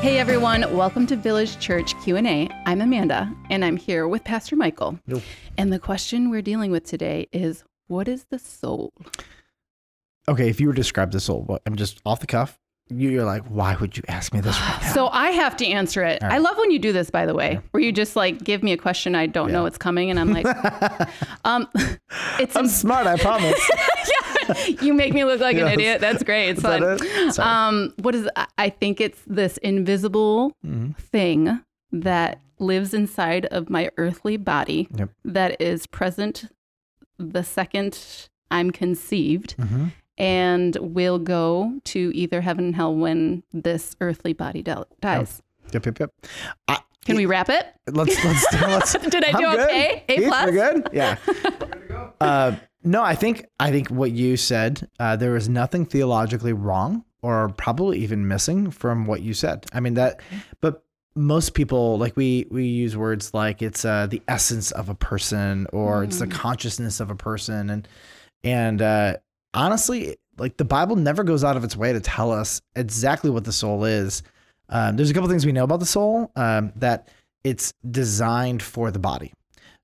Hey everyone, welcome to Village Church Q&A. I'm Amanda and I'm here with Pastor Michael. Nope. And the question we're dealing with today is what is the soul? Okay, if you were to describe the soul, I'm just off the cuff. you- You're like, why would you ask me this right? So I have to answer it. All I love when you do this by the way, where you just like give me a question I don't know Yeah. what's coming and I'm like um it's I'm smart, I promise. you make me look like an idiot. That's great. It's fun. it? Um, what is? I- think it's this invisible Mhm. thing that lives inside of my earthly body Yep. that is present the second I'm conceived Mhm. and will go to either heaven and hell when this earthly body di- dies. Yep, yep, yep. I, Can we wrap it? let's let's let's. Did I do I'm good. okay? A Keith, plus? we're good. Yeah. uh, no, I think I think what you said. Uh, there was nothing theologically wrong, or probably even missing from what you said. I mean that, but most people like we we use words like it's uh, the essence of a person or it's the Mm. consciousness of a person, and and uh, honestly, like the Bible never goes out of its way to tell us exactly what the soul is. Um, there's a couple things we know about the soul um, that it's designed for the body.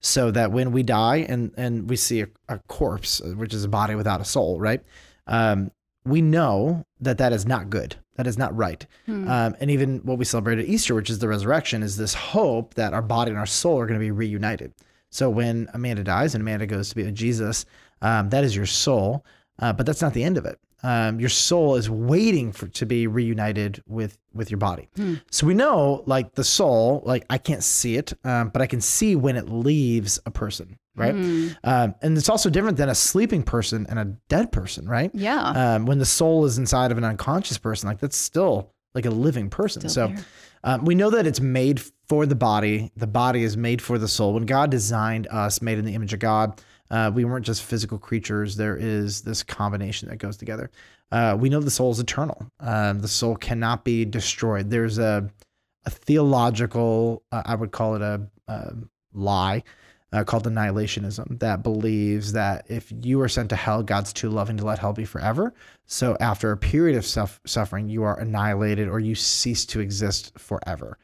So that when we die and and we see a, a corpse uh, which is a body without a soul right? Um, we know that that is not good. That is not right. Hmm. um, and even what we celebrate at easter which is the resurrection is this hope that our body and our soul are going to be reunited. So when amanda dies and amanda goes to be with jesus um, that is your soul uh, but that's not the end of it um, your soul is waiting for to be reunited with with your body Hmm. so we know, like the soul, like I can't see it, um, but I can see when it leaves a person, right? Hmm. Um, and it's also different than a sleeping person and a dead person, right? Yeah. Um, when the soul is inside of an unconscious person, like that's still like a living person. Still so um, we know that it's made for the body. The body is made for the soul. When God designed us, made in the image of God, uh, we weren't just physical creatures. There is this combination that goes together. Uh, we know the soul is eternal. Um, the soul cannot be destroyed. There's a, a theological, uh, I would call it a, a lie, uh, called annihilationism that believes that if you are sent to hell, God's too loving to let hell be forever. So after a period of suff- suffering, you are annihilated or you cease to exist forever.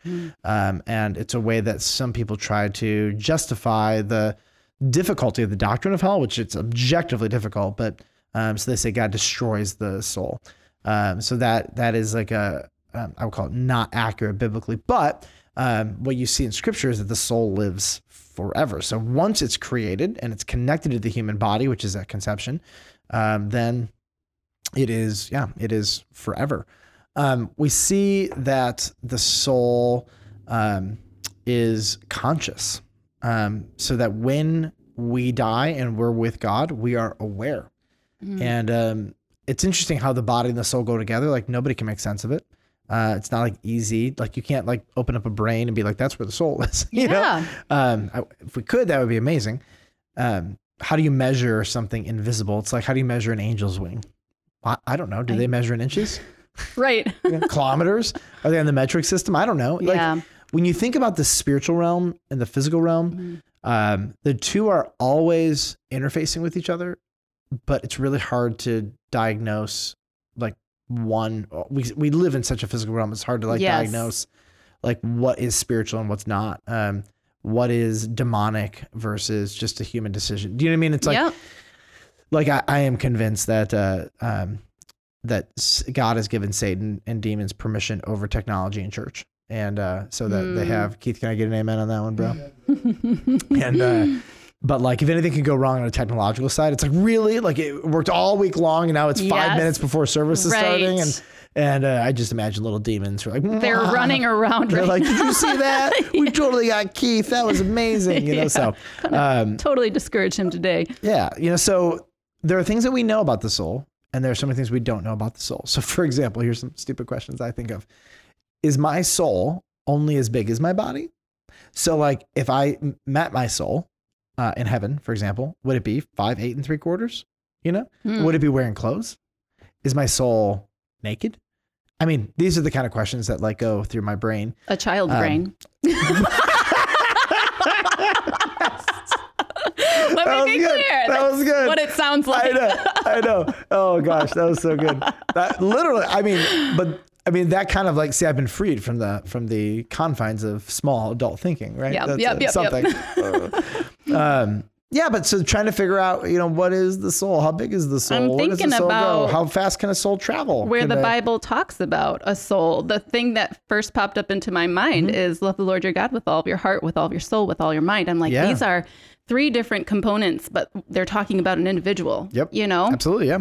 Um, and it's a way that some people try to justify the difficulty of the doctrine of hell, which it's objectively difficult, but um, so they say God destroys the soul. Um, so that that is like a um, I would call it not accurate biblically, but um, what you see in Scripture is that the soul lives forever. So once it's created and it's connected to the human body, which is at conception, um, then it is yeah it is forever. Um, we see that the soul is conscious, um, so that when we die and we're with God, we are aware. And um, it's interesting how the body and the soul go together. Like nobody can make sense of it. Uh, it's not like easy. Like you can't like open up a brain and be like, "That's where the soul is." you know? Yeah. Um, I, if we could, that would be amazing. Um, how do you measure something invisible? It's like how do you measure an angel's wing? I, I don't know. Do they measure in inches, Right. kilometers? Are they on the metric system? I don't know. Like yeah. When you think about the spiritual realm and the physical realm, um, the two are always interfacing with each other, but it's really hard to diagnose like one. We we live in such a physical realm; it's hard to like Yes. diagnose like what is spiritual and what's not. Um, what is demonic versus just a human decision? Do you know what I mean? It's like yep. like I, I am convinced that uh, um, that God has given Satan and demons permission over technology and church, and uh, so that they Mm. have. Keith, can I get an amen on that one, bro? and uh, but like if anything could go wrong on a technological side, it's like really like it worked all week long, and now it's five minutes before service is Right. starting, and and uh, I just imagine little demons who are like They're running around. They're right like, now. did you see that? We totally got Keith. That was amazing. You know, so um, totally discouraged him today. yeah, you know, so there are things that we know about the soul, and there are so many things we don't know about the soul. So, for example, here's some stupid questions I think of: Is my soul only as big as my body? So, like, if I met my soul uh, in heaven, for example, would it be five, eight, and three quarters? You know, Hmm. would it be wearing clothes? Is my soul naked? I mean, these are the kind of questions that like go through my brain. A child's Um, brain. Let That me be good. clear. That was good. What it sounds I like. know, I know. Oh gosh, that was so good. That literally, I mean, but I mean, that kind of like, see, I've been freed from the from the confines of small adult thinking, right? Yep, That's yep, uh, yep, something. um, yeah, but so trying to figure out, you know, what is the soul? How big is the soul? I'm Where thinking about go? How fast can a soul travel? where Can the a- Bible talks about a soul. The thing that first popped up into my mind Mm-hmm. is love the Lord your God with all of your heart, with all of your soul, with all your mind. I'm like, Yeah. these are three different components, but they're talking about an individual. Yep. You know? Absolutely, yeah.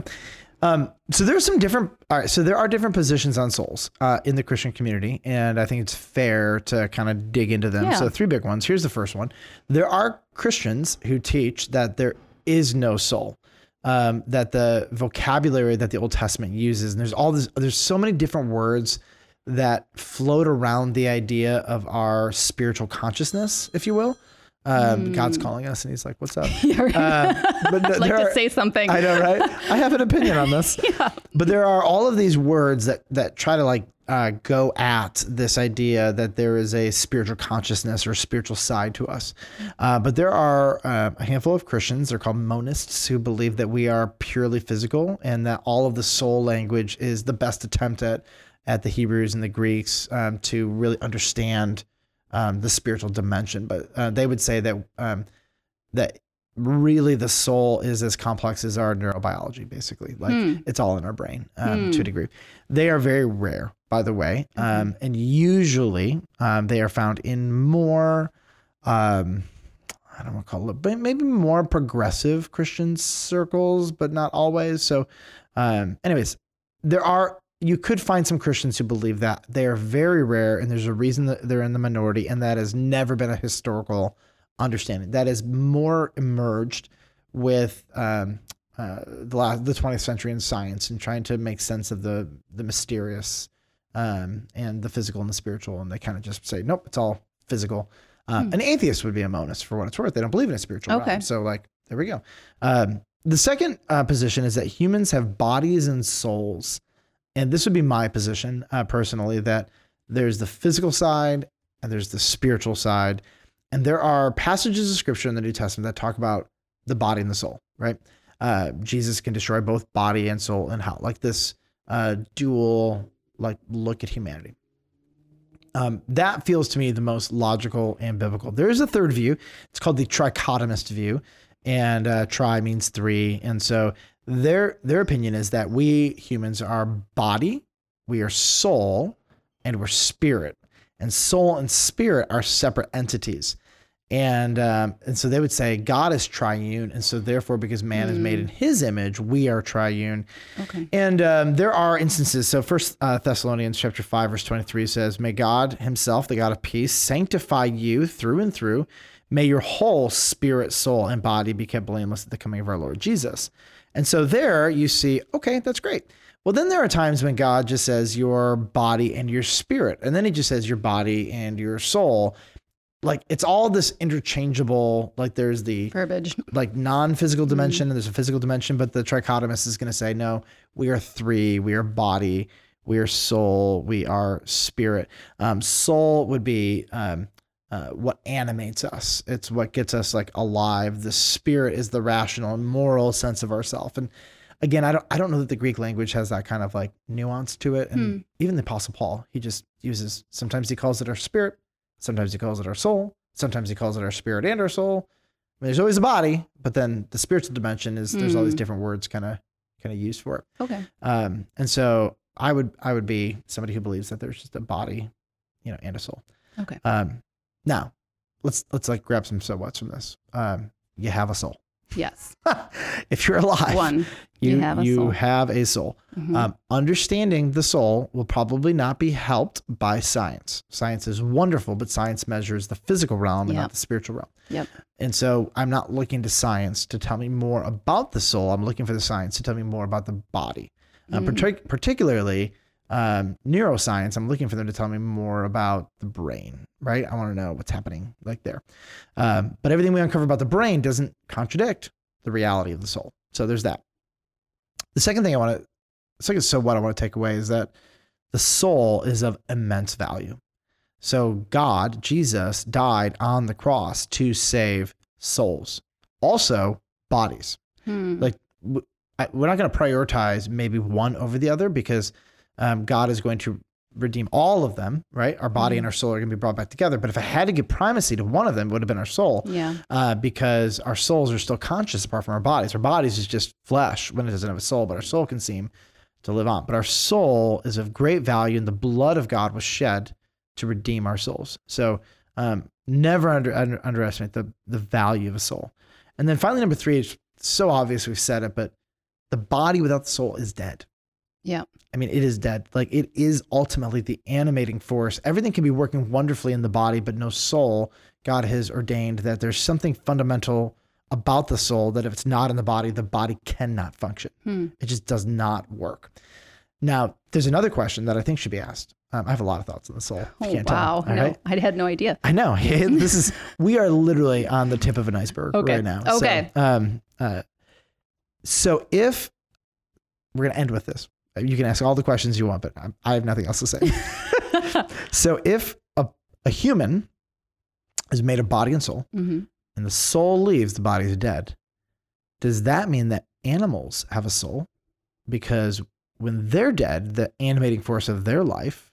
Um, so there's some different. All right, so there are different positions on souls uh, in the Christian community, and I think it's fair to kind of dig into them. Yeah. So three big ones. Here's the first one: there are Christians who teach that there is no soul. Um, that the vocabulary that the Old Testament uses, and there's all this, there's so many different words that float around the idea of our spiritual consciousness, if you will. Um, God's calling us, and He's like, "What's up?" You're right. Uh, but I'd like to are- say something. I know, right? I have an opinion on this. yeah. But there are all of these words that that try to like uh, go at this idea that there is a spiritual consciousness or spiritual side to us. Uh, but there are uh, a handful of Christians, they're called monists, who believe that we are purely physical and that all of the soul language is the best attempt at at the Hebrews and the Greeks um, to really understand um, the spiritual dimension. But uh, they would say that um, that really the soul is as complex as our neurobiology basically. Like it's all in our brain um, to a degree. They are very rare by the way um, and usually um, they are found in more um, i don't want to call it but maybe more progressive christian circles but not always. So um, anyways there are you could find some christians who believe that. They are very rare and there's a reason that they're in the minority and that has never been a historical understanding. That is more emerged with um, uh, the last the 20th century in science and trying to make sense of the the mysterious um, and the physical and the spiritual and they kind of just say nope it's all physical. Uh, an atheist would be a monist for what it's worth. They don't believe in a spiritual Okay. realm so like there we go. Um, the second uh, position is that humans have bodies and souls and this would be my position uh, personally that there's the physical side and there's the spiritual side. And there are passages of scripture in the new testament that talk about the body and the soul right? Uh, jesus can destroy both body and soul and hell like this uh, dual like look at humanity. Um, that feels to me the most logical and biblical. There is a third view. It's called the trichotomist view. And uh, tri means three. And so their their opinion is that we humans are body we are soul and we're spirit and soul and spirit are separate entities and um, and so they would say God is triune, and so therefore, because man is made in His image, we are triune. Okay. And um, there are instances. So First uh, Thessalonians chapter five verse twenty three says, "May God Himself, the God of peace, sanctify you through and through. May your whole spirit, soul, and body be kept blameless at the coming of our Lord Jesus." And so there you see, okay, that's great. Well, then there are times when God just says your body and your spirit, and then He just says your body and your soul. Like it's all this interchangeable. Like there's the Verbiage. like non-physical dimension and there's a physical dimension but the trichotomist is going to say no we are three we are body we are soul we are spirit um, soul would be um, uh, what animates us it's what gets us like alive the spirit is the rational and moral sense of ourself and again i don't i don't know that the greek language has that kind of like nuance to it and even the apostle paul he just uses sometimes he calls it our spirit sometimes he calls it our soul sometimes he calls it our spirit and our soul I mean, there's always a body, but then the spiritual dimension is there's all these different words kind of kind of used for it. Okay. Um, and so I would I would be somebody who believes that there's just a body, you know, and a soul. Okay. Um, now let's let's like grab some so what's from this. Um, you have a soul. Yes. if you're alive, One. you, You have a you soul. have a soul. Mhm. Um, understanding the soul will probably not be helped by science. Science is wonderful, but science measures the physical realm and Yep. not the spiritual realm. Yep. And so I'm not looking to science to tell me more about the soul. I'm looking for the science to tell me more about the body. Um, partic- particularly um, neuroscience, I'm looking for them to tell me more about the brain, right? I want to know what's happening like there. Um, but everything we uncover about the brain doesn't contradict the reality of the soul. So there's that. The second thing I want to, second, so what I want to take away is that the soul is of immense value. So God, Jesus, died on the cross to save souls, also bodies. Hmm. Like we're not going to prioritize maybe one over the other because um, God is going to redeem all of them, right? Our body and our soul are going to be brought back together. But if I had to give primacy to one of them, it would have been our soul. Yeah. Uh, because our souls are still conscious apart from our bodies. Our bodies is just flesh when it doesn't have a soul, but our soul can seem to live on. But our soul is of great value, and the blood of God was shed to redeem our souls. So um, never under, under, underestimate the the value of a soul. And then finally, number three is so obvious we've said it, but the body without the soul is dead. Yeah. I mean, it is dead. Like it is ultimately the animating force. Everything can be working wonderfully in the body, but no soul. God has ordained that there's something fundamental about the soul that if it's not in the body, the body cannot function. Hmm. It just does not work. Now, there's another question that I think should be asked. Um, I have a lot of thoughts on the soul. Oh, can't tell. wow. All no, right? I had no idea. I know. this is we are literally on the tip of an iceberg Okay. right now. So, Okay. um. Uh. So if we're gonna end with this, you can ask all the questions you want, but I, I have nothing else to say. so if a a human is made of body and soul, hmm and the soul leaves, the body is dead. Does that mean that animals have a soul? Because when they're dead, the animating force of their life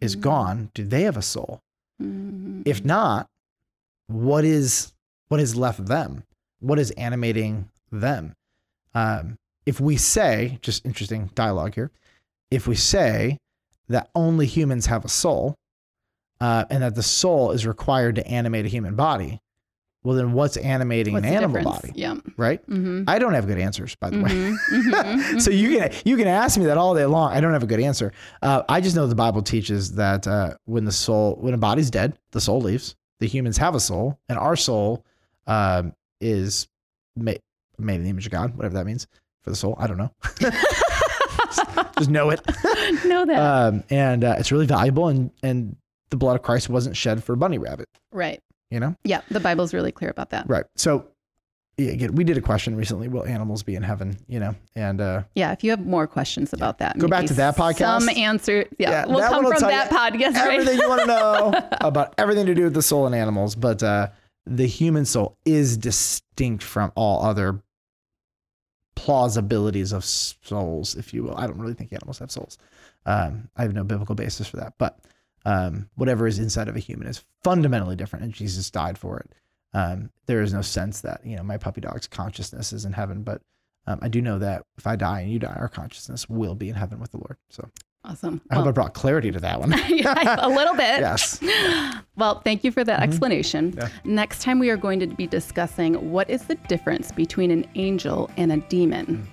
is Mm. gone. Do they have a soul? hmm If not, what is what is left of them? What is animating them? Um, if we say, just interesting dialogue here, if we say that only humans have a soul, uh, and that the soul is required to animate a human body, well, then what's animating What's an animal difference? body, Yeah. right? hmm I don't have good answers, by the way. hmm so you can you can ask me that all day long. I don't have a good answer. Uh, I just know the Bible teaches that uh, when the soul, when a body's dead, the soul leaves. The humans have a soul, and our soul um, is made, made in the image of God, whatever that means for the soul. I don't know. just know it. know that. Um, and uh, it's really valuable. And and the blood of Christ wasn't shed for a bunny rabbit. right. You know, Yeah. The Bible's really clear about that. right? So. Yeah, again, we did a question recently. Will animals be in heaven? You know, and uh, Yeah. If you have more questions about that, Go back to that podcast. Some answer. Yeah. Yeah, will come from that podcast, right? everything you want to know about everything to do with the soul and animals. But uh, the human soul is distinct from all other plausibilities of souls, if you will. I don't really think animals have souls. Um, I have no biblical basis for that. But um, whatever is inside of a human is fundamentally different, and Jesus died for it. Um, there is no sense that you know my puppy dog's consciousness is in heaven, but um, I do know that if I die and you die, our consciousness will be in heaven with the Lord. So Awesome. I hope I brought clarity to that one. yeah, a little bit. yes. Well, thank you for that explanation. Mm-hmm. Yeah. Next time, we are going to be discussing what is the difference between an angel and a demon.